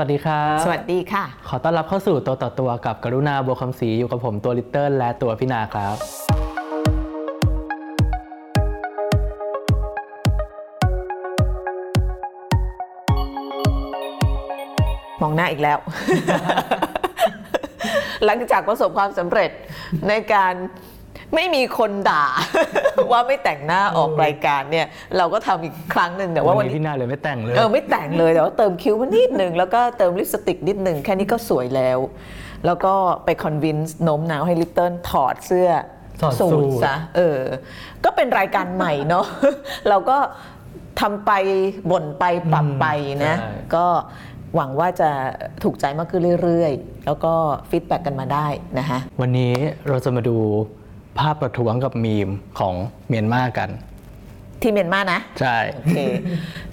วัสดีครับ สวัสดีค่ะ ขอต้อนรับเข้าสู่ตัวต่อตัวกับกรุณาบัวคำศรีอยู่กับผมตัวลิตเติ้ลและตัวพี่นาครับ มองหน้าอีกแล้ว หลังจากประสบความสำเร็จในการ ไม่มีคนด่า ว่าไม่แต่งหน้าออกรายการเนี่ย เราก็ทำอีกครั้งหนึ่งแต่ว่าวัวันนนี้นี้พี่นาเลยไม่แต่งเลยเออไม่แต่งเลยแต่ว่าเติมคิ้วมานิดหนึ่งแล้วก็เติมลิปสติกนิดหนึ่งแค่นี้ก็สวยแล้ว แล้วก็ไป convince โน้มน้าวให้ลิตเติ้ลถอดเสื้อถอดสูททซะเออ ก็เป็นรายการใหม่เนาะเราก็ทำไปบ่นไปปรับไปนะใช่ก็หวังว่าจะถูกใจมากขึ้นเรื่อยๆ แล้วก็ feedback กันมาได้นะคะวันนี้เราจะมาดู ภาพประท้วงกับมีมของเมียนมากัน ที่เมียนมานะใช่ โอเค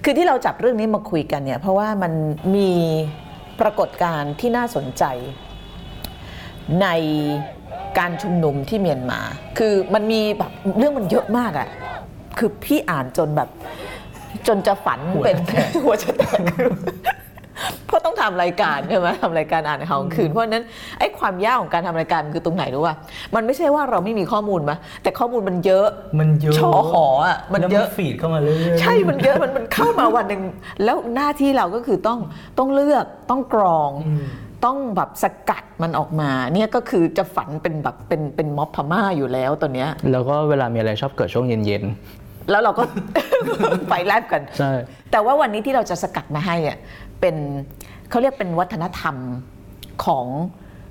คือที่เราจับเรื่องนี้มาคุยกันเนี่ยเพราะว่ามันมีปรากฏการณ์ที่น่าสนใจ ในการชุมนุมที่เมียนมา คือมันมีแบบเรื่องมันเยอะมากอะ่ะคือพี่อ่านจนแบบ จนจะฝันหัวเป็นจะแตกหัวจะแตก คือเพราะต้องทำรายการใช่ไหมทำรายการอ่านข่าวกลางคืนเพราะฉะนั้นไอ้ความยากของการทำรายการมันคือตรงไหนรู้ป่ะมันไม่ใช่ว่าเราไม่มีข้อมูลมะแต่ข้อมูลมันเยอะมันเยอะชอหออะมันแล้วเยอะฟีดเข้ามาเรื่อยๆใช่มันเยอะมันมันเข้ามาวันหนึ่งแล้วหน้าที่เราก็คือต้องต้องเลือกต้องกรองต้องแบบสกัดมันออกมาเนี่ยก็คือจะฝันเป็นแบบเป็นเป็นม็อบพม่าอยู่แล้วตอนเนี้ยแล้วก็เวลามีอะไรชอบเกิดช่วงเย็นแล้วเราก็ไปแลบกันๆใช่แต่ว่าวันนี้ที่เราจะสกัดมาให้อะเป็น เขาเรียกเป็นวัฒนธรรมของ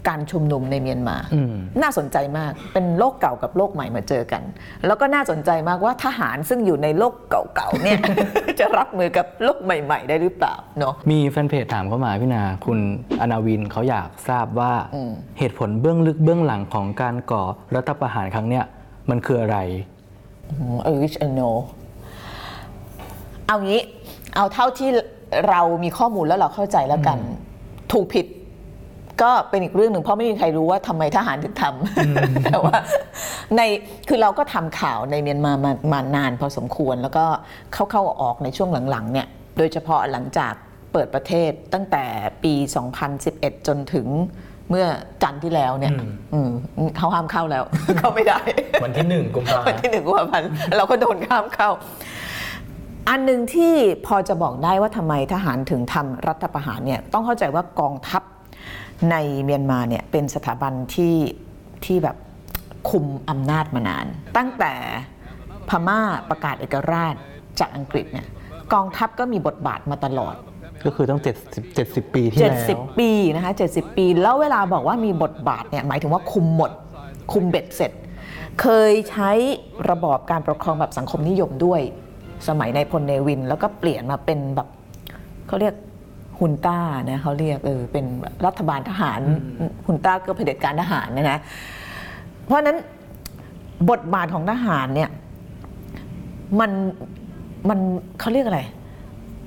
การชุมนุมในเมียนมาอืมน่าสนใจมาก เป็นโลกเก่ากับโลกใหม่มาเจอกัน แล้วก็น่าสนใจมากว่าทหารซึ่งอยู่ในโลกเก่าๆเนี่ย จะรับมือกับโลกใหม่ ๆ ได้หรือเปล่าเนาะ มีแฟนเพจถามเข้ามาพี่นา คุณอนาวินเขาอยากทราบว่าอืมเหตุผลเบื้องลึกเบื้องหลังของการก่อรัฐประหารครั้งเนี้ยมันคืออะไร I wish I know เอางี้ เอาเท่าที่ เรามีข้อมูลแล้วเราเข้าใจแล้วกัน ถูกผิด ก็เป็นอีกเรื่องหนึ่งเพราะไม่มีใครรู้ว่าทำไมทหารถึงทำแต่ว่าในคือเราก็ทำข่าวในเมียนมามามานานพอสมควรแล้วก็เข้าเข้าออกในช่วงหลังๆ เนี่ย โดยเฉพาะหลังจากเปิดประเทศตั้งแต่ปี 2011 จนถึงเมื่อจันทร์ที่แล้วเนี่ยอืมเขาห้ามเข้าแล้ว เข้าไม่ได้ วันที่หนึ่งกุมภาวันที่หนึ่งกุมภาพันธ์เราก็โดนข้ามเข้า อันหนึ่งที่พอจะบอกได้ว่าทำไมทหารถึงทำรัฐประหารเนี่ยต้องเข้าใจว่ากองทัพในเมียนมาเนี่ยเป็นสถาบันที่ที่แบบคุมอำนาจมานาน ตั้งแต่พม่าประกาศเอกราชจากอังกฤษเนี่ยกองทัพก็มีบทบาทมาตลอด ก็คือต้อง70 70 ปีที่แล้ว70 ปีนะคะ70 ปี แล้วเวลาบอกว่ามีบทบาทเนี่ยหมายถึงว่าคุมหมด คุมเบ็ดเสร็จ เคยใช้ระบอบการปกครองแบบสังคมนิยมด้วย สมัยในพลเนวิน แล้วก็เปลี่ยนมาเป็นแบบเขาเรียกฮุนต้านะเขาเรียกเออเป็นรัฐบาลทหารฮุนต้าก็เผด็จการทหารนะนะเพราะฉะนั้นบทบาทของทหารเนี่ยมันมันเขาเรียกอะไร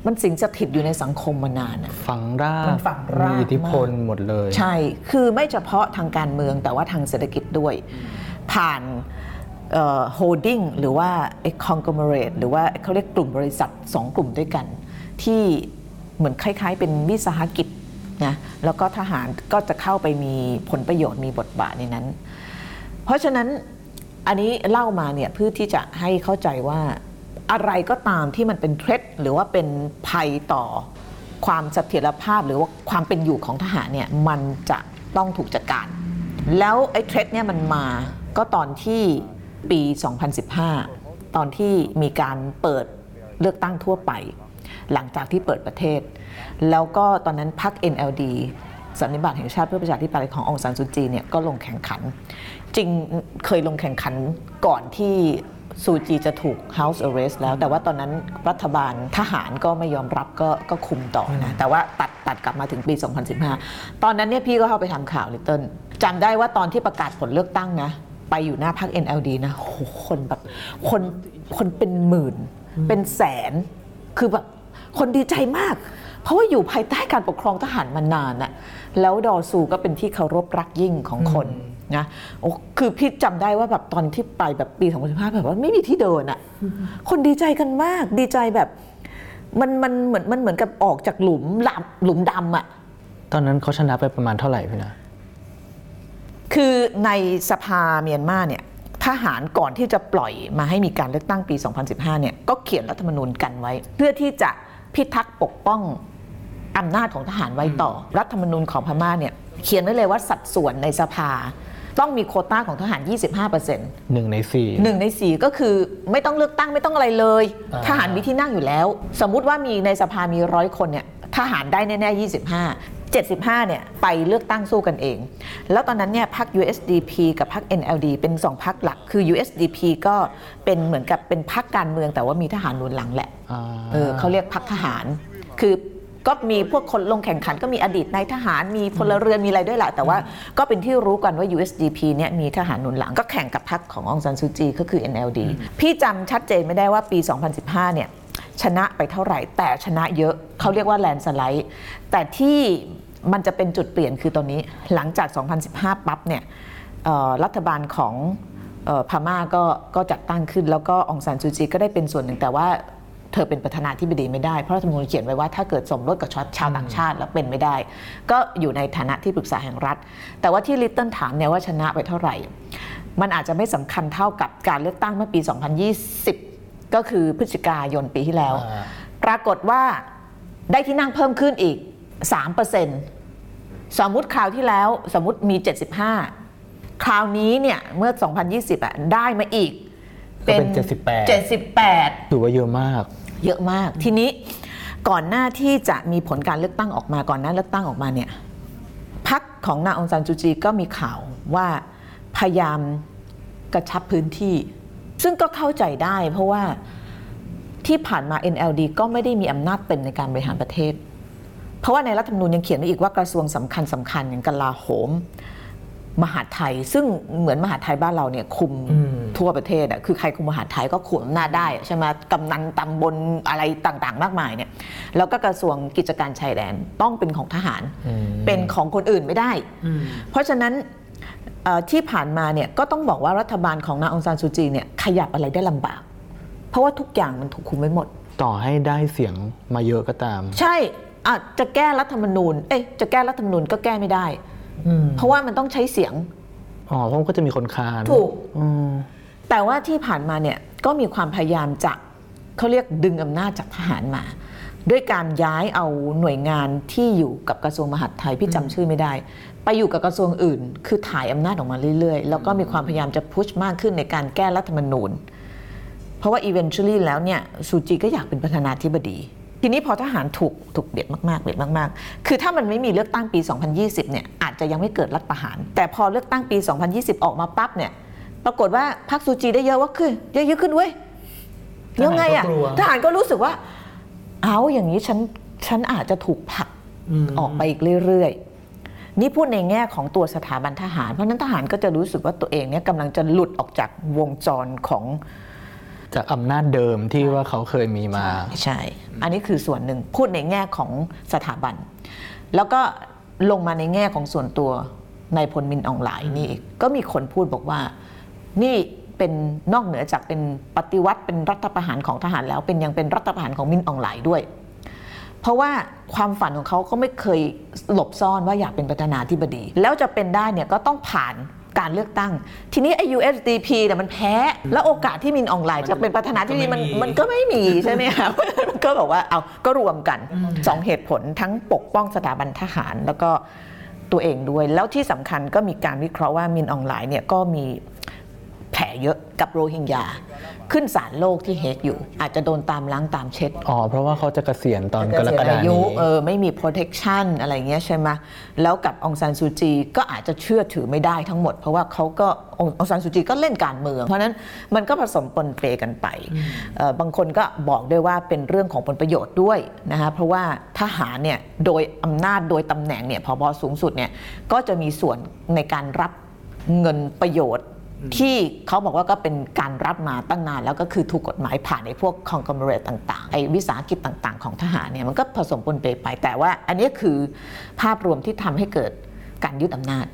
มันสิงสถิตอยู่ในสังคมมานานอะฝังรากมันฝังรากมีอิทธิพลมากหมดเลย ใช่ คือไม่เฉพาะทางการเมืองแต่ว่าทางเศรษฐกิจด้วย ผ่าน โฮดดิ้งหรือว่าไอ้คอนก l มเรตหรือว่าเขาเรียกกลุ่มบริษัท 2 กลุ่มด้วยกัน ที่เหมือนคล้าย ๆ เป็นวิสาหกิจนะแล้วก็ทหารก็จะเข้าไปมีผลประโยชน์มีบทบาทในนั้น เพราะฉะนั้นอันนี้เล่ามาเนี่ยเพื่อที่จะให้เข้าใจว่าอะไรก็ตามที่มันเป็นเทรดหรือว่าเป็นภัยต่อความเสถียรภาพหรือว่าความเป็นอยู่ของทหารเนี่ยมันจะต้องถูกจัดการ แล้วไอ้เทรดเนี่ยมันมาก็ตอนที่ ปี 2015 ตอนที่มีการเปิดเลือกตั้งทั่วไป หลังจากที่เปิดประเทศ แล้วก็ตอนนั้นพรรค NLD สันนิบาตแห่งชาติเพื่อประชาธิปไตยขององซานซูจีเนี่ยก็ลงแข่งขัน จริงเคยลงแข่งขันก่อนที่ซูจีจะถูก House Arrest แล้ว แต่ว่าตอนนั้นรัฐบาลทหารก็ไม่ยอมรับก็ก็คุมต่อนะ แต่ว่าตัดตัดกลับมาถึงปี 2015 ตอนนั้นเนี่ยพี่ก็เข้าไปทำข่าวลิตเติ้ลจำได้ว่าตอนที่ประกาศผลเลือกตั้งนะ ไปอยู่หน้าพรรค NLD นะโหคนแบบคนคนเป็นหมื่น เป็นแสน คือแบบคนดีใจมาก เพราะว่าอยู่ภายใต้การปกครองทหารมานานอะแล้วดอซูก็เป็นที่เคารพรักยิ่งของคนนะโอ้คือพี่จำได้ว่าแบบตอนที่ไปแบบปี 2015 แบบว่าไม่มีที่เดินอะคนดีใจกันมากดีใจแบบ มันมันเหมือนมันเหมือนกับออกจากหลุมหลับหลุมดำอะตอนนั้นเขาชนะไปประมาณเท่าไหร่พี่นะ คือในสภาเมียนมาเนี่ยทหารก่อนที่จะปล่อยมาให้มีการเลือกตั้งปี 2015 เนี่ยก็เขียนรัฐธรรมนูญกันไว้ เพื่อที่จะพิทักษ์ปกป้องอำนาจของทหารไว้ต่อ รัฐธรรมนูญของพม่าเนี่ยเขียนไว้เลยว่าสัดส่วนในสภา ต้องมีโควต้าของทหาร 25%หนึ่งในสี่หนึ่งในสี่ก็คือไม่ต้องเลือกตั้งไม่ต้องอะไรเลยอ่าทหารมีที่นั่งอยู่แล้ว สมมุติว่ามีในสภามีร้อยคนเนี่ยทหารได้แน่ๆ25 75เนี่ยไปเลือกตั้งสู้กันเอง แล้วตอนนั้นเนี่ยพรรค USDP กับพรรค NLD เป็นสองพรรคหลักคือ USDP ก็เป็นเหมือนกับเป็นพรรคการเมืองแต่ว่ามีทหารหนุนหลังแหละอ่าเออเขาเรียกพักทหาร คือก็มีพวกคนลงแข่งขันก็มีอดีตนายทหารมีพลเรือนมีอะไรด้วยแหละแต่ว่าก็เป็นที่รู้กันว่า USDP เนี่ยมีทหารหนุนหลังก็แข่งกับพรรคขององซันซูจีก็คือ NLD พี่จำชัดเจนไม่ได้ว่าปี 2015เนี่ยชนะไปเท่าไหร่แต่ชนะเยอะเขาเรียกว่าแลนสไลด์แต่ที่ มันจะเป็นจุดเปลี่ยนคือตอนนี้หลังจาก 2015 ปั๊บเนี่ยเอ่อรัฐบาลของเอ่อพม่าก็ก็จัดตั้งขึ้น แล้วก็องซานซูจีก็ได้เป็นส่วนหนึ่งแต่ว่าเธอเป็นประธานาธิบดีไม่ได้ เพราะรัฐธรรมนูญเขียนไว้ว่าถ้าเกิดสมรสกับชาวต่างชาติแล้วเป็นไม่ได้ ก็อยู่ในฐานะที่ปรึกษาแห่งรัฐ แต่ว่าที่ลิตเติ้ลถามเนี่ยว่าชนะไปเท่าไหร่ มันอาจจะไม่สำคัญเท่ากับการเลือกตั้งเมื่อปี 2020 ก็คือพฤศจิกายนปีที่แล้วอ่าปรากฏว่าได้ที่นั่งเพิ่มขึ้นอีก 3%สมมุติคราวที่แล้วสมมุติมี 75 คราวนี้เนี่ยเมื่อ 2020อะได้มาอีกก็เป็น 78 78ถือว่าเยอะมาก เยอะมาก ทีนี้ก่อนหน้าที่จะมีผลการเลือกตั้งออกมาก่อนหน้าเลือกตั้งออกมาเนี่ยพักของนางองซานจูจีก็มีข่าวว่าพยายามกระชับพื้นที่ ซึ่งก็เข้าใจได้เพราะว่าที่ผ่านมา NLD ก็ไม่ได้มีอำนาจเต็มในการบริหารประเทศ เพราะว่าในรัฐธรรมนูญยังเขียนไว้อีกว่ากระทรวงสำคัญสำคัญอย่างกลาโหม มหาดไทย ซึ่งเหมือนมหาดไทยบ้านเราเนี่ยคุมอืมทั่วประเทศอะคือใครคุมมหาดไทยก็คุมอำนาจได้อะใช่ไหมกำนันตำบลอะไรต่างๆ มากมายเนี่ยแล้วก็กระทรวงกิจการชายแดนต้องเป็นของทหารอืมเป็นของคนอื่นไม่ได้ เพราะฉะนั้นเอ่อที่ผ่านมาเนี่ยก็ต้องบอกว่ารัฐบาลของนางองซานซูจีเนี่ยขยับอะไรได้ลำบาก เพราะว่าทุกอย่างมันถูกคุมไว้หมด ต่อให้ได้เสียงมาเยอะก็ตาม ใช่ อะจะแก้รัฐธรรมนูญ เอ้ยจะแก้รัฐธรรมนูญก็แก้ไม่ได้เพราะว่ามันต้องใช้เสียงอ๋อเพราะมันก็จะมีคนค้านถูก อืมแต่ว่าที่ผ่านมาเนี่ยก็มีความพยายามจะเขาเรียกดึงอำนาจจากทหารมา ด้วยการย้ายเอาหน่วยงานที่อยู่กับกระทรวงมหาดไทยพี่จำชื่อไม่ได้ ไปอยู่กับกระทรวงอื่น คือถ่ายอำนาจออกมาเรื่อยๆ แล้วก็มีความพยายามจะพุชมากขึ้นในการแก้รัฐธรรมนูญ เพราะว่า eventually แล้วเนี่ยซูจีก็อยากเป็นประธานาธิบดี ทีนี้พอทหารถูกถูกเบียดมากๆเบียดมากๆ คือถ้ามันไม่มีเลือกตั้งปี 2020 เนี่ยอาจจะยังไม่เกิดรัฐประหาร แต่พอเลือกตั้งปี 2020 ออกมาปั๊บเนี่ยปรากฏว่าพรรคซูจีได้เยอะว่าขึ้นเยอะเยอะขึ้นเว้ยยังไงอะทหารก็กลัวทหารก็รู้สึกว่า เอาอย่างนี้ฉันฉันอาจจะถูกผลักอืมออกไปอีกเรื่อยๆ นี่พูดในแง่ของตัวสถาบันทหาร เพราะฉะนั้นทหารก็จะรู้สึกว่าตัวเองเนี่ยกำลังจะหลุดออกจากวงจรของ จากอำนาจเดิมที่ว่าเขาเคยมีมา ใช่ อันนี้คือส่วนหนึ่งพูดในแง่ของสถาบัน แล้วก็ลงมาในแง่ของส่วนตัวในายพลมินอองหลายนี่อีกก็มีคนพูดบอกว่า นี่เป็นนอกเหนือจากเป็นปฏิวัติเป็นรัฐประหารของทหารแล้ว เป็นยังเป็นรัฐประหารของมินอองหลายด้วย เพราะว่าความฝันของเขาก็ไม่เคยหลบซ่อนว่าอยากเป็นประธานาธิบดี แล้วจะเป็นได้เนี่ยก็ต้องผ่าน การเลือกตั้ง ทีนี้ไอ้ USDP เนี่ยมันแพ้ แล้วโอกาสที่มินอองไลน์จะเป็นประธานาธิบดีมันมันก็ไม่มีใช่ไหมคะมันก็บอกว่าเอาก็รวมกันสองเหตุผลทั้งปกป้องสถาบันทหารแล้วก็ตัวเองด้วย แล้วที่สำคัญก็มีการวิเคราะห์ว่ามินอองไลน์เนี่ยก็มีแผลเยอะกับโรฮิงญา ขึ้นศาลโลกที่เฮกอยู่ อาจจะโดนตามล้างตามเช็ดอ๋อเพราะว่าเขาจะเกษียณตอนกรกฎาอายุนี้เออไม่มี protection อะไรเงี้ยใช่ไหมแล้วกับองซานซูจีก็อาจจะเชื่อถือไม่ได้ทั้งหมด เพราะว่าเขาก็ององซานซูจีก็เล่นการเมือง เพราะฉะนั้นมันก็ผสมปนเปกันไปเอ่อบางคนก็บอกด้วยว่าเป็นเรื่องของผลประโยชน์ด้วยนะคะเพราะว่าทหารเนี่ยโดยอำนาจโดยตำแหน่งเนี่ยพบสูงสุดเนี่ยก็จะมีส่วนในการรับเงินประโยชน์ ที่เขาบอกว่าก็เป็นการรับมาตั้งนานแล้วก็คือถูกกฎหมายผ่านในพวกคอนกร o เรตต่างๆไอ้วิสาหกิจต่างๆ ของทหารเนี่ยมันก็ผสมปนเปไป แต่ว่าอันนี้คือภาพรวมที่ทำให้เกิดการยึดอำนาจ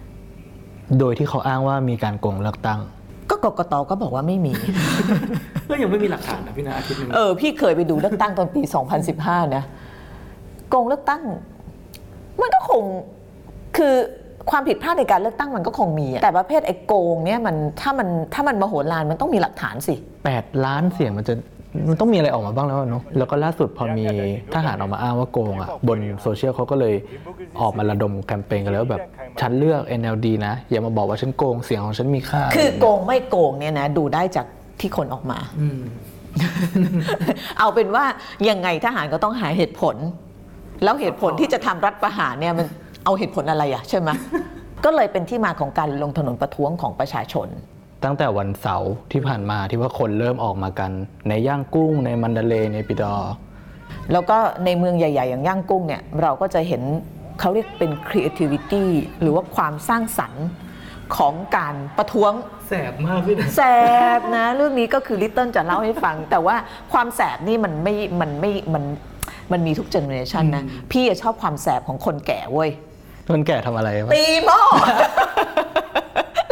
โดยที่เขาอ้างว่ามีการโกงเลือกตั้ง ก็กกตก็บอกว่าไม่มีก็ยังไม่มีหลักฐานนะพี่นาอาทิตย์หนึงเออพี่เคยไปดูเลือกตั้งตอนปี 2015 นะโกงเลือกตั้ง มันก็คงคือ ความผิดพลาดในการเลือกตั้งมันก็คงมีอะแต่ประเภทไอ้โกงเนี่ยมันถ้ามันถ้ามันมโหฬารมันต้องมีหลักฐานสิ 8 ล้านเสียงมันจะมันต้องมีอะไรออกมาบ้างแล้วอะเนาะแล้วก็ล่าสุดพอมีทหารออกมาอ้างว่าโกงอะบนโซเชียลเขาก็เลยออกมาระดมแคมเปญกันแล้วว่าแบบฉันเลือก NLD นะ อย่ามาบอกว่าฉันโกงเสียงของฉันมีค่า คือโกงไม่โกงเนี่ยนะดูได้จากที่คนออกมามเอาเป็นว่ายังไงทหารก็ต้องหาเหตุผล แล้วเหตุผลที่จะทำรัฐประหารเนี่ยมัน เอาเหตุผลอะไรอะใช่ไหม ก็เลยเป็นที่มาของการลงถนนประท้วงของประชาชน ตั้งแต่วันเสาร์ที่ผ่านมาที่ว่าคนเริ่มออกมากัน ในย่างกุ้งในมันดาเลย์ในปิดอร์แล้วก็ในเมืองใหญ่ ๆ อย่างย่างกุ้งเนี่ยเราก็จะเห็นเขาเรียกเป็น creativity หรือว่าความสร้างสรรค์ของการประท้วง แสบมากพี่นะแสบนะ เรื่องนี้ก็คือลิตเติ้ลจะเล่าให้ฟัง แต่ว่าความแสบนี่มันไม่มันไม่มันมันมีทุกเจเนอเรชันนะ พี่อะชอบความแสบของคนแก่เว้ย คนแก่ทำอะไรวะตีหม้อ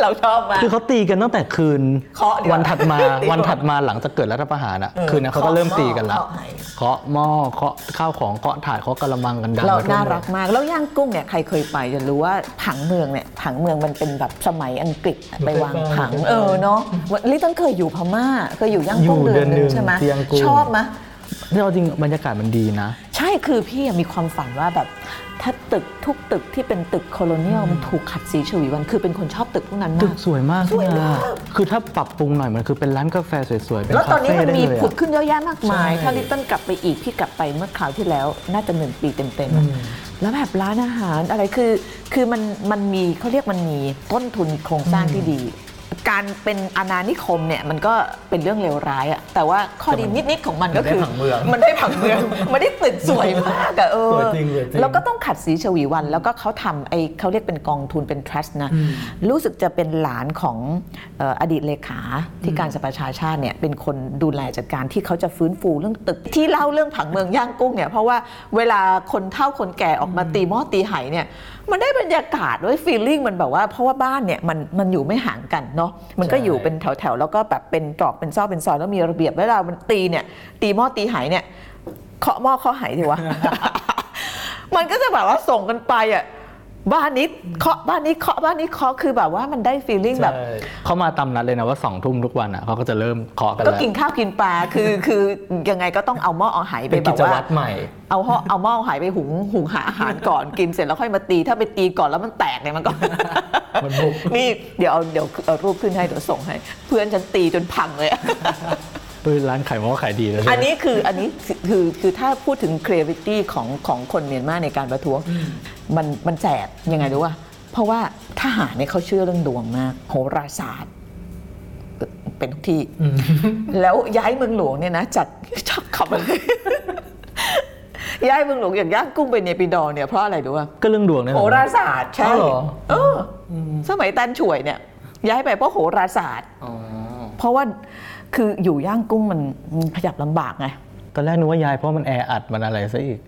เราชอบมาก คือเขาตีกันตั้งแต่คืนเคาะเดี๋ยววันถัดมาตีหม้อวันถัดมาหลังจากเกิดรัฐประหารอะ เออคืนนั้นเขาก็เริ่มตีกันละเคาะหม้อ เคาะหม้อเคาะข้าวของเคาะถาดเคาะกระมังกันดังเราไปทั่วน่าเมืองรักมาก แล้วย่างกุ้งเนี่ยใครเคยไปจะรู้ว่าผังเมืองเนี่ยผังเมืองมันเป็นแบบสมัยอังกฤษไปวางผัง เออเนาะลิตเติ้ลเคยอยู่พม่าเคยอยู่ย่างกุ้งอยู่เดือนหเดืนึอนหนึ่งงใช่ไหมที่ย่างกุ้ง ชอบไหม ที่เราจริงบรรยากาศมันดีนะ ใช่คือพี่อะมีความฝันว่าแบบถ้าตึกทุกตึกที่เป็นตึกโคโลเนียลมันถูกขัดสีฉวีวันคือเป็นคนชอบตึกพวกนั้นตึมากก สวยมากสวยมากนะคือถ้าปรับปรุงหน่อยมันคือเป็นร้านกาแฟสวยๆ เป็นแล้วตคาอนนี้เฟ่มันได้มีเลยผุดอะ ขึ้นเยอะแยะมากมาย ใช่ถ้าลิตเติ้ลกลับไปอีก พี่กลับไปเมื่อคราวที่แล้วน่าจะหนึ่งปีเต็มๆอะแล้วแบบร้านอาหารอะไรคือ คือมันมันมีเขาเรียกมันมีต้นทุนโครงสร้างที่ดี การเป็นอาณานิคมเนี่ยมันก็เป็นเรื่องเลวร้ายอะแต่ว่าข้อดีนิดๆของมันก็คือมันได้ผังเมืองมันได้ตึกสวยมากอะเออสวยจริงสวยจริง แล้วก็ต้องขัดสีฉวีวัน แล้วก็เขาทำไอ้เขาเรียกเป็นกองทุนเป็น trust นะ รู้สึกจะเป็นหลานของเอ่ออดีตเลขาที่การสภาชาชาติเนี่ยเป็นคนดูแลจัดการที่เขาจะฟื้นฟูเรื่องตึกที่เล่าเรื่องผังเมืองย่างกุ้งเนี่ยเพราะว่าเวลาคนเฒ่าคนแก่ออกมาตีหม้อตีไหเนี่ย มันได้บรรยากาศด้วยฟีลลิ่งมันแบบว่าเพราะว่าบ้านเนี่ยมันมันอยู่ไม่ห่างกันเนาะมันก็ใช่อยู่เป็นแถวๆแล้วก็แบบเป็นตรอกเป็นซอกเป็นซอยแล้วมีระเบียบเวลามันตีเนี่ย ตีหม้อตีไหเนี่ยเคาะหม้อเคาะไหดีวะ มันก็จะแบบว่าส่งกันไปอะ บ้านนี้เคาะบ้านนี้เคาะบ้านนี้เคาะคือแบบว่ามันได้ฟีลลิ่งแบบ ใช่เขามาตามนัดเลยนะว่าสองทุ่มทุกวันอะเขาก็จะเริ่มเคาะกันก็แล้วกินข้าวกินปลาคือคือยังไงก็ต้องเอาหม้อเอาไหไปเป็นแบกิบจว่า วัตรใหม่ เอาหม้อเอาหม้อเอาไหไปหุงหุงหาอาหารก่อนกินเสร็จแล้วค่อยมาตี ถ้าไปตีก่อนแล้วมันแตกเนี่ยมันก็ มันบุก นี่เดี๋ยวเอาเดี๋ยวเอารูปขึ้นให้เดี๋ยวส่งให้ เพื่อนฉันตีจนพังเลยอะ ปืนร้านขายหม้อขายดีแล้วใช่ไหมอันนี้คืออันนี้คือคือถ้าพูดถึง creativity ของของคนเมียนมาในการประท้วงมันมันแสบยังไงรู้ว่า เพราะว่าทหารเนี่ยเขาเชื่อเรื่องดวงมากโหราศาสตร์เอ่อเป็นทุกที่ แล้วย้ายเมืองหลวงเนี่ยนะจากชอบขับอะไรย้ายเมืองหลวงอย่างย่างกุ้งไปเนปิดอร์เนี่ยเพราะอะไรรู้ป่ะก็เรื่องดวงเนี่ยโหราศาสตร์ใช่อ๋อเหรอเอออสมัยตันช่วยเนี่ยย้ายไปเพราะโหราศาสตร์อ๋อเพราะว่า คืออยู่ย่างกุ้งมันมันขยับลำบากไงตอนแรกนึกว่ายายเพราะมันแออัดมันอะไรซะอีก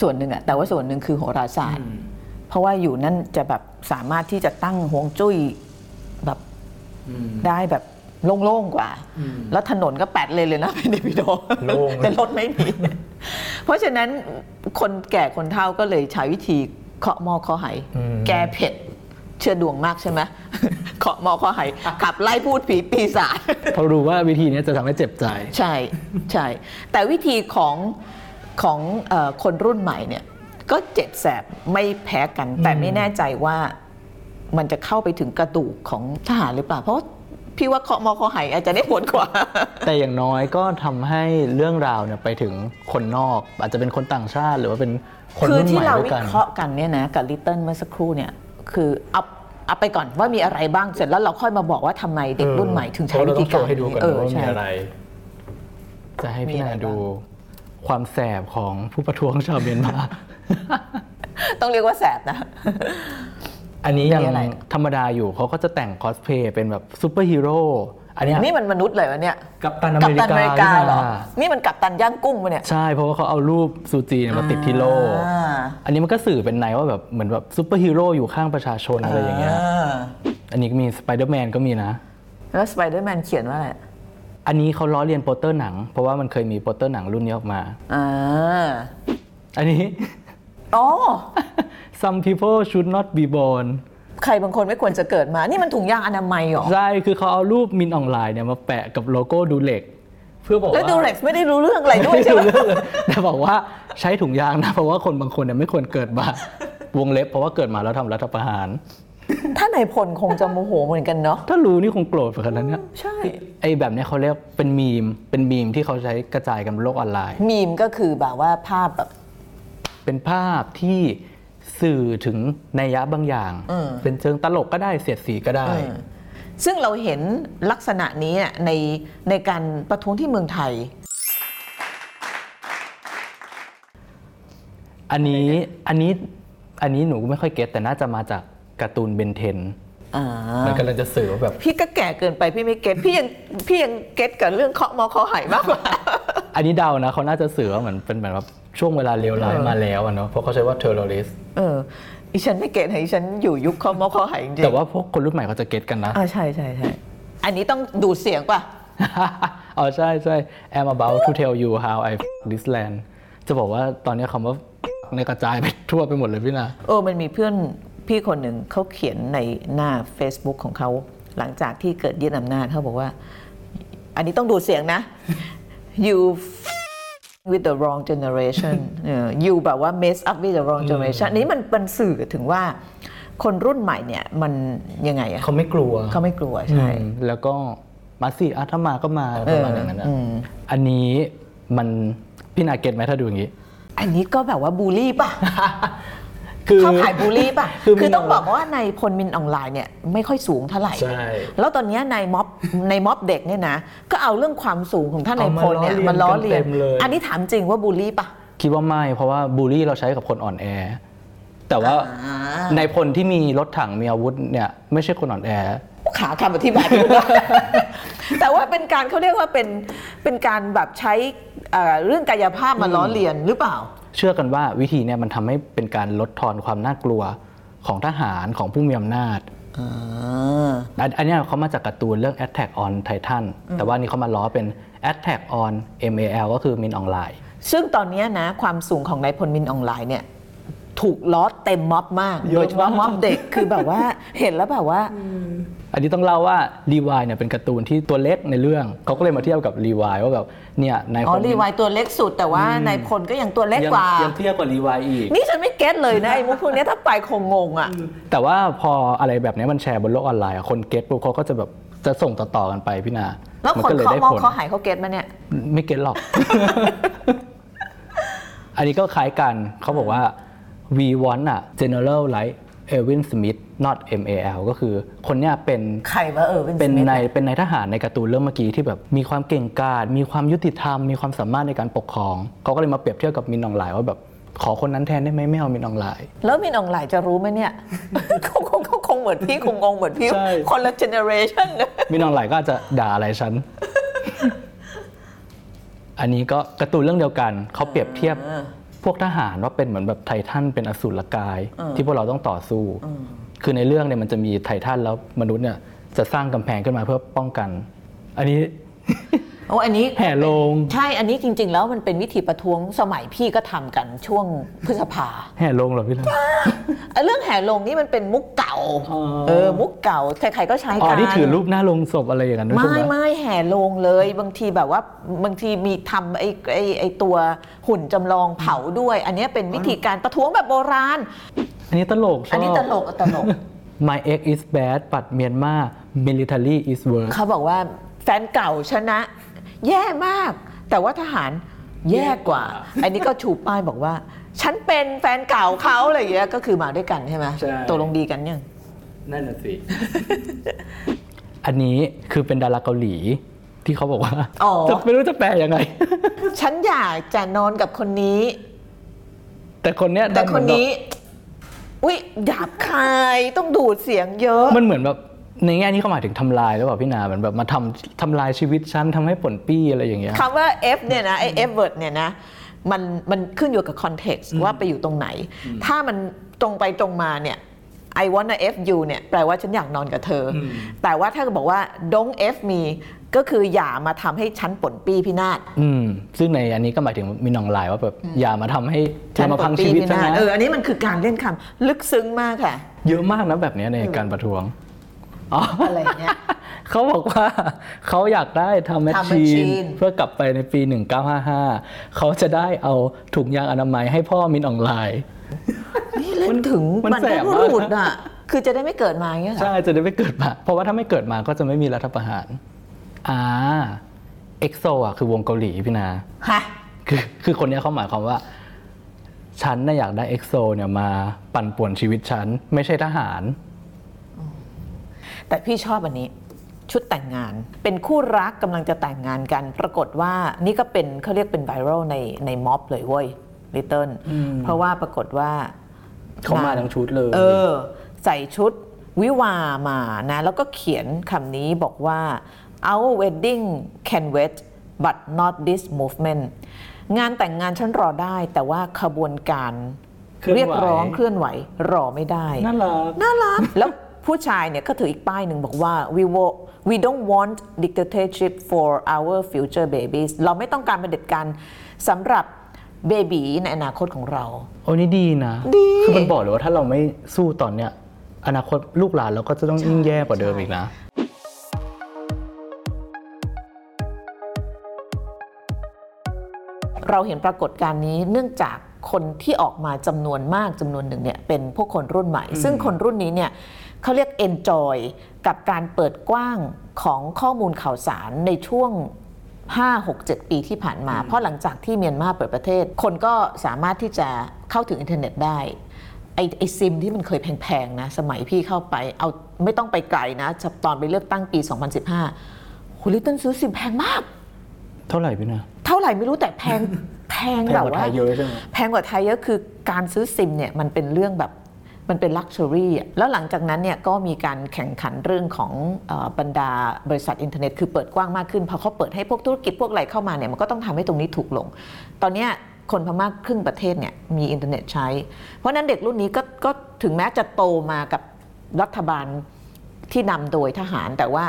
ส่วนหนึ่งอะแต่ว่าส่วนหนึ่งคือโหราศาสตร์ เพราะว่าอยู่นั่นจะแบบสามารถที่จะตั้งฮวงจุ้ยแบบได้แบบโล่งๆกว่า แล้วถนนก็แปดเลนเลยนะเป็นเดวิโดโล่งแต่รถไม่มี เพราะฉะนั้นคนแก่คนเฒ่าก็เลยใช้วิธีเคาะหม้อเคาะไหอืมแก้เผ็ด เชื่อดวงมากใช่ไหมเคาะหม้อเคาะไหขับไล่พูดผีปีศาจเพราะรู้ว่าวิธีนี้จะทำให้เจ็บใจ ใช่ใช่ แต่วิธีของของเออคนรุ่นใหม่เนี่ยก็เจ็บแสบไม่แพ้กัน แต่ไม่แน่ใจว่ามันจะเข้าไปถึงกระดูกของทหารหรือเปล่า เพราะพี่ว่าเคาะมอเคาะไหอาจจะได้ผลกว่า แต่อย่างน้อยก็ทำให้เรื่องราวเนี่ยไปถึงคนนอก อาจจะเป็นคนต่างชาติหรือว่าเป็นคนคือรุ่นที่ใหม่เราด้วยวิกันเคราะห์กันเนี่ยนะกับลิตเติ้ลเมื่อสักครู่เนี่ย คือเอาเอาไปก่อนว่ามีอะไรบ้างเสร็จแล้วเราค่อยมาบอกว่าทำไมเด็กรุ่นใหม่ถึงใช้วิธีการให้ดูกันเออว่ามีใช่อะไรจะให้พี่มีอะไรนาดูบ้างความแสบของผู้ประท้วงชาวเมียนมา ต้องเรียกว่าแสบนะ อันนี้ยังมีอะไร ธรรมดาอยู่เขาก็จะแต่งคอสเพลย์เป็นแบบซูเปอร์ฮีโร่ อันเนี้ยนี่มันมนุษย์เลยวะเนี่ยกัปตันอเมริกากัปตันอเมริกานี่เหรอนะนี่มันกัปตันย่างกุ้งมาเนี่ย ใช่เพราะว่าเขาเอารูปซูจีเนี่ยมาติดที่โล่อ่า อันนี้มันก็สื่อเป็นนัยว่าแบบเหมือนแบบซูเปอร์ฮีโร่อยู่ข้างประชาชนอะไรอย่างเงี้ยอ่าอันนี้ก็มีสไปเดอร์แมนก็มีนะ แล้วสไปเดอร์แมนเขียนว่าอะไรอันนี้เขาล้อเลียนโปสเตอร์หนัง เพราะว่ามันเคยมีโปสเตอร์หนังรุ่นนี้ออกมา อ่าอันนี้ อ๋อ some people should not be born ใครบางคนไม่ควรจะเกิดมา นี่มันถุงยางอนามัยเหรอ ใช่ คือเขาเอารูปมินออนไลน์เนี่ยมาแปะกับโลโก้ดูเล็ก เพื่อบอกแล้วว่าดูเล็กซ์ไม่ได้รู้เรื่องอะไรด้วยใช่ไหมไม่รู้เรื่องเลยแต่บอกว่าใช้ถุงยางนะ เพราะว่าคนบางคนเนี่ยไม่ควรเกิดมา วงเล็บเพราะว่าเกิดมาแล้วทำรัฐประหาร ถ้านายพลคงจะโมโหเหมือนกันเนาะถ้ารู้นี่คงโกรธไปขนาดนั้นเนี่ยใช่ ไอ้แบบเนี้ยเขาเรียกเป็นมีม เป็นมีมที่เขาใช้กระจายกันบนโลกออนไลน์ มีมก็คือแบบว่าภาพแบบ เป็นภาพที่ สื่อถึงนัยยะบางอย่างอืมเป็นเชิงตลกก็ได้เสียดสีก็ได้เออซึ่งเราเห็นลักษณะนี้เนี่ยในในการประท้วงที่เมืองไทย อันนี้อันนี้อันนี้หนูก็ไม่ค่อยเก็ตแต่น่าจะมาจากการ์ตูนเบนเทนอ่ามันกำลังจะสื่อว่าแบบ พี่ก็แก่เกินไปพี่ไม่เก็ตพี่ยังพี่ยังเก็ตกับเรื่องเคาะมอคอหายมากกว่า อันนี้เดานะเขาน่าจะสื่อว่าเหมือนเป็นเหมือนแบบ ช่วงเวลาเลวร้ายมาแล้วอะเนาะเพราะเขาใช้ว่า terrorist เอออีฉันไม่เก็ตให้อีฉันอยู่ยุคเคาะมอคอหายจริงๆแต่ว่าพวกคนรุ่นใหม่เขาจะเก็ตกันนะอ่าใช่ใช่ใช่อันนี้ต้องดูดเสียงป่ะอ๋อใช่ใช่ I'm about to tell you how I f this land จะบอกว่าตอนนี้คำว่าในยกระจายไปทั่วไปหมดเลยพี่นาเออมันมีเพื่อนพี่คนหนึ่งเขาเขียนในหน้า Facebook ของเขาหลังจากที่เกิดยึดอำนาจเขาบอกว่า อันนี้ต้องดูเสียงนะ you f- with the wrong generation เออ you แบบว่า mess up with the wrong generation อันนี้มันเป็นสื่อถึงว่าคนรุ่นใหม่เนี่ยมันยังไงอะเขาไม่กลัวเขาไม่กลัวใช่อืมแล้วก็มาสิอะถ้ามาก็มาประมาณอย่างนั้นอะอืมอันนี้มันพี่นาเก็ตไหมถ้าดูอย่างนี้ อันนี้ก็แบบว่าบูลลี่ป่ะ คือเข้าขายบูลลี่ป่ะ คือคือต้องมินออนไลน์บอกว่าในพลมินออนไลน์เนี่ยไม่ค่อยสูงเท่าไหร่ ใช่ แล้วตอนเนี้ยในม็อบในม็อบเด็กเนี่ยนะ ก็เอาเรื่องความสูงของท่านในเอามาพลเนี่ยล้อเลียนมาล้อเลียนเต็มเลยอันนี้ถามจริงว่าบูลลี่ป่ะ คิดว่าไม่ เพราะว่าบูลลี่เราใช้กับคนอ่อนแอ แต่ว่าอ่าในพลที่มีรถถังมีอาวุธเนี่ยไม่ใช่คนอ่อนแอขาคำอธิบายไม่ได้แต่ว่าเป็นการเขาเรียกว่าเป็นเป็นการแบบใช้เอ่อเรื่องกายภาพมาล้อเลียนหรือเปล่า เชื่อกันว่าวิธีเนี่ยมันทำให้เป็นการลดทอนความน่ากลัวของทหารของผู้มีอำนาจอ่าอันอันเนี้ยเขามาจากการ์ตูนเรื่อง Attack on Titan แต่ว่านี่เขามาล้อเป็น Attack on MAL ก็คือมินอ่องหล่าย ซึ่งตอนเนี้ยนะความสูงของนายพลมินอ่องหล่ายเนี่ย ถูกล้อเต็มม็อบมากเยอะมาก โดยเฉพาะม็อบเด็กคือแบบว่าเห็นแล้วแบบว่า อันนี้ต้องเล่าว่ารีวายเนี่ยเป็นการ์ตูนที่ตัวเล็กในเรื่องเขาก็เลยมาเทียบกับรีวายว่าแบบเนี่ยนายอ๋อพลรีวายตัวเล็กสุดแต่ว่านายพลก็ยังตัวเล็กยังกว่ายังเทียบกว่ารีวายอีก นี่ฉันไม่ get เลยนะไอ้มุกพวกเนี้ยถ้าไปคงงงอะแต่ว่าพออะไรแบบนี้มันแชร์บนโลกออนไลน์อะคน get ปุ๊บเขาก็จะแบบจะส่งต่อๆกันไปพี่นาแล้วมันคนก็เลยเขาได้มองผลเขาหายเขา get มาเนี่ย ไม่ get หรอก อันนี้ก็คล้ายกันเขาบอกว่า we want a general like Erwin Smith not MAL ก็คือคนเนี้ยเป็นใครวะเออเป็นสมิธในเป็นนายทหารในการ์ตูนเรื่องเมื่อกี้ที่แบบมีความเก่งกาจมีความยุติธรรม มีความสามารถในการปกครอง เขาก็เลยมาเปรียบเทียบกับมินอ่องหล่ายว่าแบบขอคนนั้นแทนได้ไหมไม่เอามินอ่องหล่ายแล้วมินอ่องหล่ายจะรู้ไหมเนี่ย เขาคงเขาคงเหมือนพี่คงงงเหมือนพี่ ใช่ คนละ generation นะมินอ่องหล่ายก็อาจจะด่าอะไรฉัน อันนี้ก็การ์ตูนเรื่องเดียวกัน เขาเปรียบเทียบ พวกทหารว่าเป็นเหมือนแบบไททันเป็นอสูรกาย ที่พวกเราต้องต่อสู้ คือในเรื่องเนี่ยมันจะมีไททันแล้วมนุษย์เนี่ยจะสร้างกำแพงขึ้นมาเพื่อป้องกัน อันนี้ โอ้อันนี้แห่โลง ใช่อันนี้จริง ๆ แล้วมันเป็นวิธีประท้วงสมัยพี่ก็ทำกันช่วงพฤษภาแห่โลงเหรอพี่นะไอ้เรื่องแห่ลงนี่มันเป็นมุกเก่าอ๋อเออมุกเก่าใครๆก็ใช้อ๋อกันที่ถือรูปหน้าโลงศพอะไรอย่างนั้นด้วยใช่ไม่ไหมไม่แห่ลงเลย บางทีแบบว่าบางทีมีทำไอ้ไอ้ไอ้ตัวหุ่นจำลองเผาด้วย อันเนี้ยเป็นวิธีการประท้วงแบบโบราณ อันนี้ตลกชอบอันนี้ตลกตลก My ex is bad but Myanmar military is worse เขาบอกว่า แฟนเก่าชนะ แย่มาก แต่ว่าทหารแย่กว่า อันนี้ก็ชูป้ายบอกว่า ฉันเป็นแฟนเก่าเขาอะไรอย่างเงี้ยก็คือมาด้วยกันใช่ไหมใช่ ตกลงดีกันยัง นั่นน่ะสิ อันนี้คือเป็นดาราเกาหลีที่เขาบอกว่าอ๋อ จะไม่รู้จะแปลยังไง ฉันอยากจะนอนกับคนนี้ แต่คนเนี้ยแต่ดัคนนี้ อุ้ยหยาบคายต้องดูดเสียงเยอะ มันเหมือนแบบ ในแง่นี้เขาหมายถึงทำลายหรือเปล่าพี่นาเหมือนแบบมาทำทำลายชีวิตฉันทำให้ผลปี้อะไรอย่างเงี้ยคำว่า F เนี่ยนะไอ้ F word เนี่ยนะมันมันขึ้นอยู่กับ context ว่าไปอยู่ตรงไหน ถ้ามันตรงไปตรงมาเนี่ย I wanna F you เนี่ยแปลว่าฉันอยากนอนกับเธออมแต่ว่าถ้าบอกว่า don't F me ก็คืออย่ามาทำให้ฉันป่นปี้พินาศอืมซึ่งในอันนี้ก็หมายถึงมีนองลายว่าแบบอย่ามาทำให้อย่ามาพังชีวิตฉันนะเอออันนี้มันคือการเล่นคำลึกซึ้งมากค่ะ เยอะมากนะแบบเนี้ยในการประท้วง อ๋ออะไรอย่างเงี้ยเขาบอกว่าเขาอยากได้ทำแมชทำชีน machine เพื่อกลับไปในปี 1955 เขาจะได้เอาถุงยางอนามัยให้พ่อมินออนไลน์นี่เล่นถึงมันบรรแสพบบุมากรุษอะคือจะได้ไม่เกิดมาอย่างเงี้ยเหรอใช่จะได้ไม่เกิดมาเพราะว่าถ้าไม่เกิดมาก็จะไม่มีรัฐประหารอ่า EXO อะคือวงเกาหลีพี่นาฮะคือคือคนเนี้ยเขาหมายความว่าฉันน่ะอยากได้ EXO เนี่ยมาปั่นป่วนชีวิตฉัน ไม่ใช่ทหาร แต่พี่ชอบอันนี้ชุดแต่งงาน เป็นคู่รักกำลังจะแต่งงานกัน ปรากฏว่านี่ก็เป็นเขาเรียกเป็นไวรัลในในม็อบเลยเว้ยลิตเติ้ลเพราะว่าปรากฏว่าเขามาทั้งชุดเลย เออ ใส่ชุดวิวามานะ แล้วก็เขียนคำนี้บอกว่า our wedding can wait but not this movement งานแต่งงานฉันรอได้ แต่ว่าขบวนการเคลื่อนไหวเรียกร้องเคลื่อนไหวรอไม่ได้ น่ารักน่ารักแล้ว ผู้ชายเนี่ยก็ถืออีกป้ายหนึ่งบอกว่า we wo- we don't want dictatorship for our future babies เราไม่ต้องการเป็นเด็จการสำหรับเบบีในอนาคตของเรา โอ้นี่ดีนะ ดีคือมันบอกเลยว่าถ้าเราไม่สู้ตอนเนี้ยอนาคตลูกหลานเราก็จะต้องยิ่งแย่กว่าเดิมอีกนะ เราเห็นปรากฏการณ์นี้เนื่องจากคนที่ออกมาจำนวนมากจำนวนหนึ่งเนี่ยเป็นพวกคนรุ่นใหม่ ซึ่งคนรุ่นนี้เนี่ย เขาเรียก enjoy กับการเปิดกว้างของข้อมูลข่าวสารในช่วง 5 6 7 ปีที่ผ่านมา เพราะหลังจากที่เมียนมาเปิดประเทศ คนก็สามารถที่จะเข้าถึงอินเทอร์เน็ตได้ไอไอซิมที่มันเคยแพงๆนะ สมัยพี่เข้าไป เอาไม่ต้องไปไกลนะตอนไปเลือกตั้งปี 2015คุณลิตเติ้ลซื้อซิมแพงมาก เท่าไหร่พี่นะเท่าไหร่ไม่รู้แต่แพงแพงแพงแบบกว่าว่าไทยเยอะใช่ไหมแพงกว่าไทยเยอะคือการซื้อซิมเนี่ยมันเป็นเรื่องแบบ มันเป็น luxury แล้วหลังจากนั้นเนี่ยก็มีการแข่งขันเรื่องของบรรดาบริษัทอินเทอร์เน็ต คือเปิดกว้างมากขึ้นพอเขาเปิดให้พวกธุรกิจพวกอะไรเข้ามาเนี่ยมันก็ต้องทำให้ตรงนี้ถูกลง ตอนนี้คนพม่าครึ่งประเทศเนี่ยมีอินเทอร์เน็ตใช้ เพราะฉะนั้นเด็กรุ่นนี้ก็ก็ถึงแม้จะโตมากับรัฐบาลที่นำโดยทหารแต่ว่า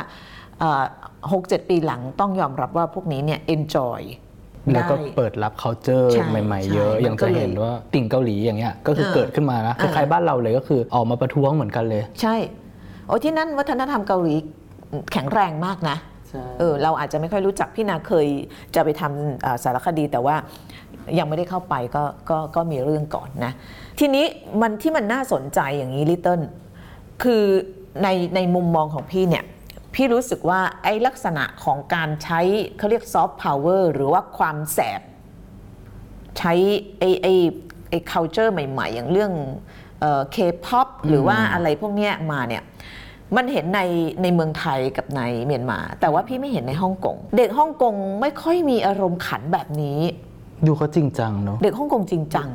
หกเจ็ดปีหลังต้องยอมรับว่าพวกนี้เนี่ย enjoy แล้วก็ได้ เปิดรับ culture ใช่ใหม่ใช่ๆเยอะมันอย่างก็จะเลยเห็นว่าติ่งเกาหลีอย่างเงี้ย ก็คือเออเกิดขึ้นมานะเอคล้ายๆบ้านเราเลยก็คือออกมาประท้วงเหมือนกันเลย ใช่โอ้ที่นั่นวัฒนธรรมเกาหลีแข็งแรงมากนะใช่เออเราอาจจะไม่ค่อยรู้จักพี่นาเคยจะไปทำอ่าสารคดีแต่ว่ายังไม่ได้เข้าไปก็ก็ก็มีเรื่องก่อนนะ ทีนี้มันที่มันน่าสนใจอย่างนี้ลิตเติ้ลคือในในมุมมองของพี่เนี่ย พี่รู้สึกว่าไอ้ลักษณะของการใช้เขาเรียกซอฟต์พาวเวอร์หรือว่าความแสบ ใช้ไอ้ไอ้ไอ้ culture ใหม่ ๆ อย่างเรื่องเคป๊อปหรือว่าอะไรพวกเนี้ยมาเนี่ยมันเห็นในในเมืองไทยกับในเมียนมา แต่ว่าพี่ไม่เห็นในฮ่องกงเด็กฮ่องกงไม่ค่อยมีอารมณ์ขันแบบนี้ ดูเขาจริงจังเนาะเด็กฮ่องกงจริงจัง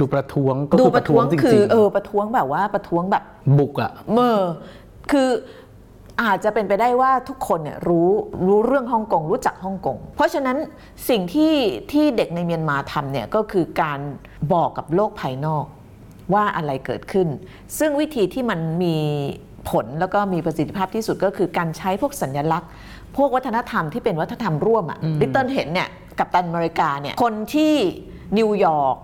ดูประท้วงก็ดูคือปประระท้ท้ววงงจคืริองเออประท้วงแบบว่าประท้วงแบบๆบุกอะเมอคือ อาจจะเป็นไปได้ว่าทุกคนเนี่ยรู้รู้เรื่องฮ่องกงรู้จักฮ่องกง เพราะฉะนั้นสิ่งที่ที่เด็กในเมียนมาทำเนี่ยก็คือการบอกกับโลกภายนอกว่าอะไรเกิดขึ้น ซึ่งวิธีที่มันมีผลแล้วก็มีประสิทธิภาพที่สุดก็คือการใช้พวกสัญลักษณ์ พวกวัฒนธรรมที่เป็นวัฒนธรรมร่วมอะลิตเติ้ลเห็นเนี่ยกับตันอเมริกาเนี่ยคนที่นิวยอร์ก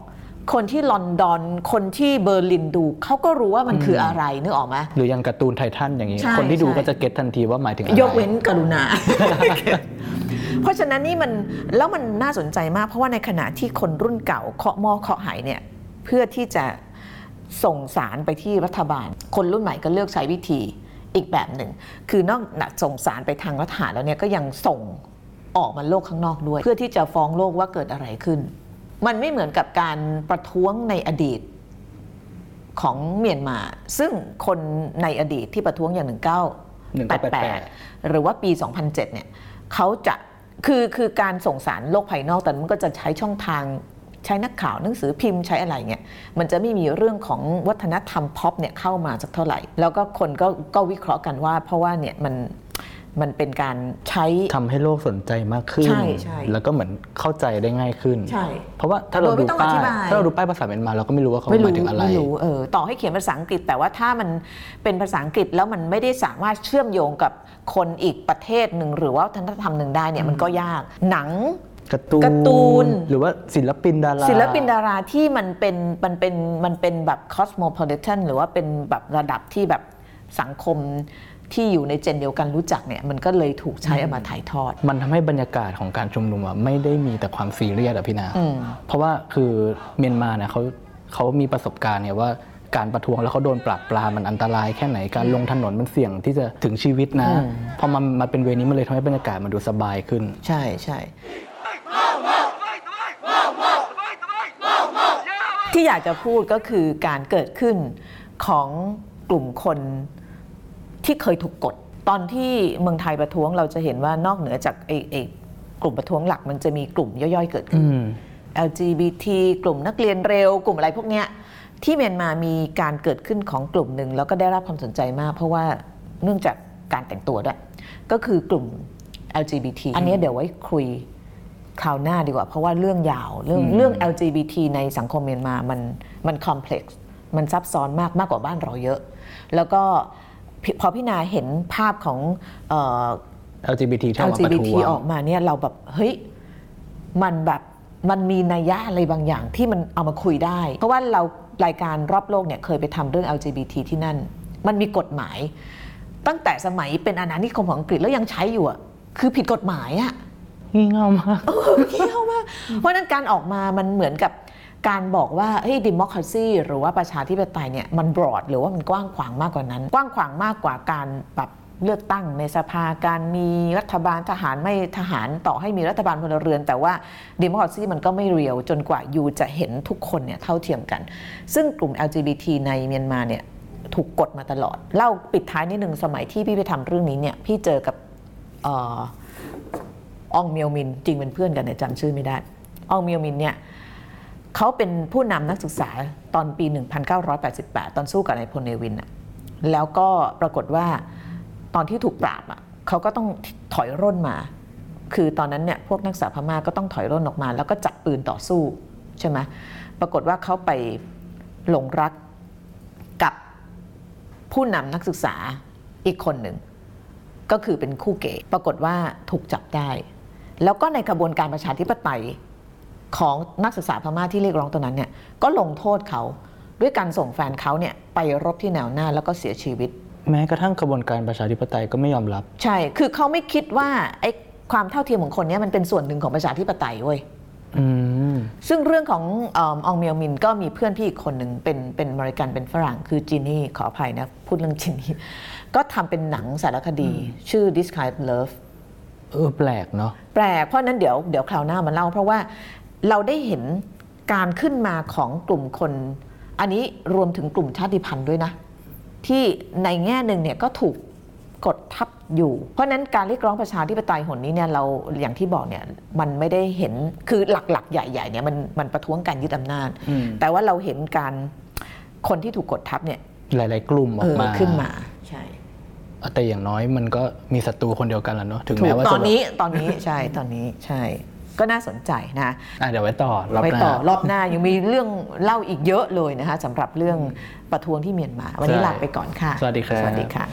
คนที่ลอนดอน คนที่เบอร์ลินดูเขาก็รู้ว่ามันคืออะไรนึกออกไหมหรืออย่างการ์ตูนไททันอย่างนี้ใช่คนที่ดูใช่ก็จะเก็ตทันทีว่าหมายถึงอะไรยกเว้นกรุณา เพราะฉะนั้นนี่มันแล้วมันน่าสนใจมาก เพราะว่าในขณะที่คนรุ่นเก่าเคาะหม้อเคาะไหายเนี่ยเพื่อที่จะส่งสารไปที่รัฐบาล คนรุ่นใหม่ก็เลือกใช้วิธีอีกแบบหนึ่ง คือนอกจากส่งสารไปทางรัฐบาลแล้วเนี่ยก็ยังส่งออกมาโลกข้างนอกด้วย เพื่อที่จะฟ้องโลกว่าเกิดอะไรขึ้น มันไม่เหมือนกับการประท้วงในอดีตของเมียนมา ซึ่งคนในอดีตที่ประท้วงอย่าง 1988 หรือว่าปี 2007 เนี่ยเขาจะคือคือการส่งสารโลกภายนอกแต่มันก็จะใช้ช่องทางใช้นักข่าวหนังสือพิมพ์ใช้อะไรเงี้ยมันจะไม่มีเรื่องของวัฒนธรรมพ็อปเนี่ยเข้ามาสักเท่าไหร่ แล้วก็คนก็ก็วิเคราะห์กันว่า เพราะว่าเนี่ยมัน มันเป็นการใช้ทำให้โลกสนใจมากขึ้น ใช่ใช่แล้วก็เหมือนเข้าใจได้ง่ายขึ้น ใช่เพราะว่าถ้าเราโดยไม่ดูต้องป้าอยธิบาย ถ้าเราดูป้ายภาษาเมียนมาเราก็ไม่รู้ว่าเขาหมายถึงอะไร ไม่รู้เออต่อให้เขียนภาษาอังกฤษ แต่ว่าถ้ามันเป็นภาษาอังกฤษแล้วมันไม่ได้สามารถเชื่อมโยงกับคนอีกประเทศหนึ่งหรือว่าวัฒนธรรมหนึ่งได้เนี่ยมันก็ยากหนัง การ์ตูนการ์ตูน หรือว่าศิลปินดาราศิลปินดาราที่มันเป็นมันเป็นมันเป็นแบบ cosmopolitan หรือว่าเป็นแบบระดับที่แบบสังคม ที่อยู่ในเจนเดียวกันรู้จักเนี่ยมันก็เลยถูกใช้เอามาถ่ายทอด มันทำให้บรรยากาศของการชุมนุมอะไม่ได้มีแต่ความซีเรียสอะพี่นาอืมเพราะว่าคือเมียนมาเนี่ยเขาเขามีประสบการณ์เนี่ยว่าการประท้วงแล้วเขาโดนปราบปรามมันอันตรายแค่ไหนการลงถนนมันเสี่ยงที่จะถึงชีวิตนะพอมันมาเป็นเวนี้มันเลยทำให้บรรยากาศมันดูสบายขึ้น ใช่ใช่ที่อยากจะพูดก็คือการเกิดขึ้นของกลุ่มคน ที่เคยถูกกด ตอนที่เมืองไทยประท้วงเราจะเห็นว่านอกเหนือจากไอ้ไอ้กลุ่มประท้วงหลักมันจะมีกลุ่มย่อยๆ เกิดขึ้นอืม LGBT กลุ่มนักเรียนเร็ว กลุ่มอะไรพวกเนี้ยที่เมียนมามีการเกิดขึ้นของกลุ่มหนึ่งแล้วก็ได้รับความสนใจมาก เพราะว่าเนื่องจากการแต่งตัวด้วย ก็คือกลุ่ม LGBT อันเนี้ยเดี๋ยวไว้คุยคราวหน้าดีกว่า เพราะว่าเรื่องยาวเรื่องเรื่อง LGBT ในสังคมเมียนมามันมันคอมเพล็กซ์มันซับซ้อนมากมากกว่าบ้านเราเยอะ แล้วก็ พอพี่นาเห็นภาพของเอ่อ LGBT ที่ออกมาประ LGBT ท้วง ออกมาเนี่ยเราแบบ เฮ้ย มันแบบมันมีนัยยะอะไรบางอย่างที่มันเอามาคุยได้ เพราะว่าเรารายการรอบโลกเนี่ยเคยไปทำเรื่อง LGBT ที่นั่น มันมีกฎหมาย ตั้งแต่สมัยเป็นอาณานิคมของอังกฤษแล้วยังใช้อยู่อะคือผิดกฎหมายอะ งี่เง่ามาก เออเที่ยวมากเพราะฉะนั้นการออกมามันเหมือนกับ การบอกว่าเฮ้ยดิม o คร a ซีหรือว่าประชาธิปไตยเนี่ยมันบรอดหรือว่ามันกว้างขวางมากกว่านั้น กว้างขวางมากกว่าการแบบเลือกตั้งในสภาการมีรัฐบาลทหารไม่ทหารต่อให้มีรัฐบาลพลเรือน แต่ว่าดิม o คร a ซีมันก็ไม่เรียวจนกว่ายูจะเห็นทุกคนเนี่ยเท่าเทียมกัน ซึ่งกลุ่ม LGBT ในเมียนมาเนี่ยถูกกดมาตลอด เล่าปิดท้ายนิดหนึ่งสมัยที่พี่ไปทำเรื่องนี้เนี่ยพี่เจอกับอ่ออองเมียวมินจริงเป็นเพื่อนกันแต่จำชื่อไม่ได้อองเมียวมินเนี่ย เขาเป็นผู้นำนักศึกษาตอนปี 1988 ตอนสู้กับนายพลเนวินอะแล้วก็ปรากฏว่าตอนที่ถูกปราบอะเขาก็ต้องถอยร่นมา คือตอนนั้นเนี่ยพวกนักศึกษาพม่าก็ต้องถอยร่นออกมา แล้วก็จับปืนต่อสู้ใช่ไหมปรากฏว่าเขาไปหลงรักกับผู้นำนักศึกษาอีกคนหนึ่ง ก็คือเป็นคู่เกย์ปรากฏว่าถูกจับได้ แล้วก็ในกระบวนการประชาธิปไตย ของนักศึกษาพม่าที่เรียกร้องตรงนั้นเนี่ยก็ลงโทษเขาด้วยการส่งแฟนเขาเนี่ยไปรบที่แนวหน้าแล้วก็เสียชีวิต แม้กระทั่งกระบวนการประชาธิปไตยก็ไม่ยอมรับ ใช่ คือเขาไม่คิดว่าไอ้ความเท่าเทียมของคนเนี้มันเป็นส่วนหนึ่งของประชาธิปไตยเว้ยอืมซึ่งเรื่องของเอออองเมียวมินก็มีเพื่อนพี่อีกคนหนึ่งเป็นเป็นอเมริกันเป็นฝรั่ง คือจินนี่ขออภัยนะ พูดเรื่องจินนี่ก็ทำเป็นหนังสารคดี ชื่อ This Kind of Love เออแปลกเนาะแปลกเพราะนั้นเดี๋ยวเดี๋ยวคราวหน้ามาเล่าเพราะว่า เราได้เห็นการขึ้นมาของกลุ่มคน อันนี้รวมถึงกลุ่มชาติพันธุ์ด้วยนะ ที่ในแง่หนึ่งเนี่ยก็ถูกกดทับอยู่ เพราะฉะนั้นการเรียกร้องประชาธิปไตยหนนี้เนี่ยเราอย่างที่บอกเนี่ยมันไม่ได้เห็นคือหลักๆ ใหญ่ๆเนี่ยมันมันประท้วงการยึดอำนาจอืมแต่ว่าเราเห็นการคนที่ถูกกดทับเนี่ยหลาย ๆ กลุ่มอเออกอมาขึ้นมาใช่แต่อย่างน้อยมันก็มีศัตรูคนเดียวกันแหล้วเนาะถึงถูแม้กว่าตจะอนนี้ตอนนี้ใช่ตอนนี้ใช่ ก็น่าสนใจนะอะเดี๋ยวไว้ต่อรอบไปหน้าต่อรอบหน้ายังมีเรื่องเล่าอีกเยอะเลยนะคะสำหรับเรื่องประท้วงที่เมียนมา วันนี้ใช่ลาไปก่อนค่ะ สวัสดีครับสวัสดีค่ะ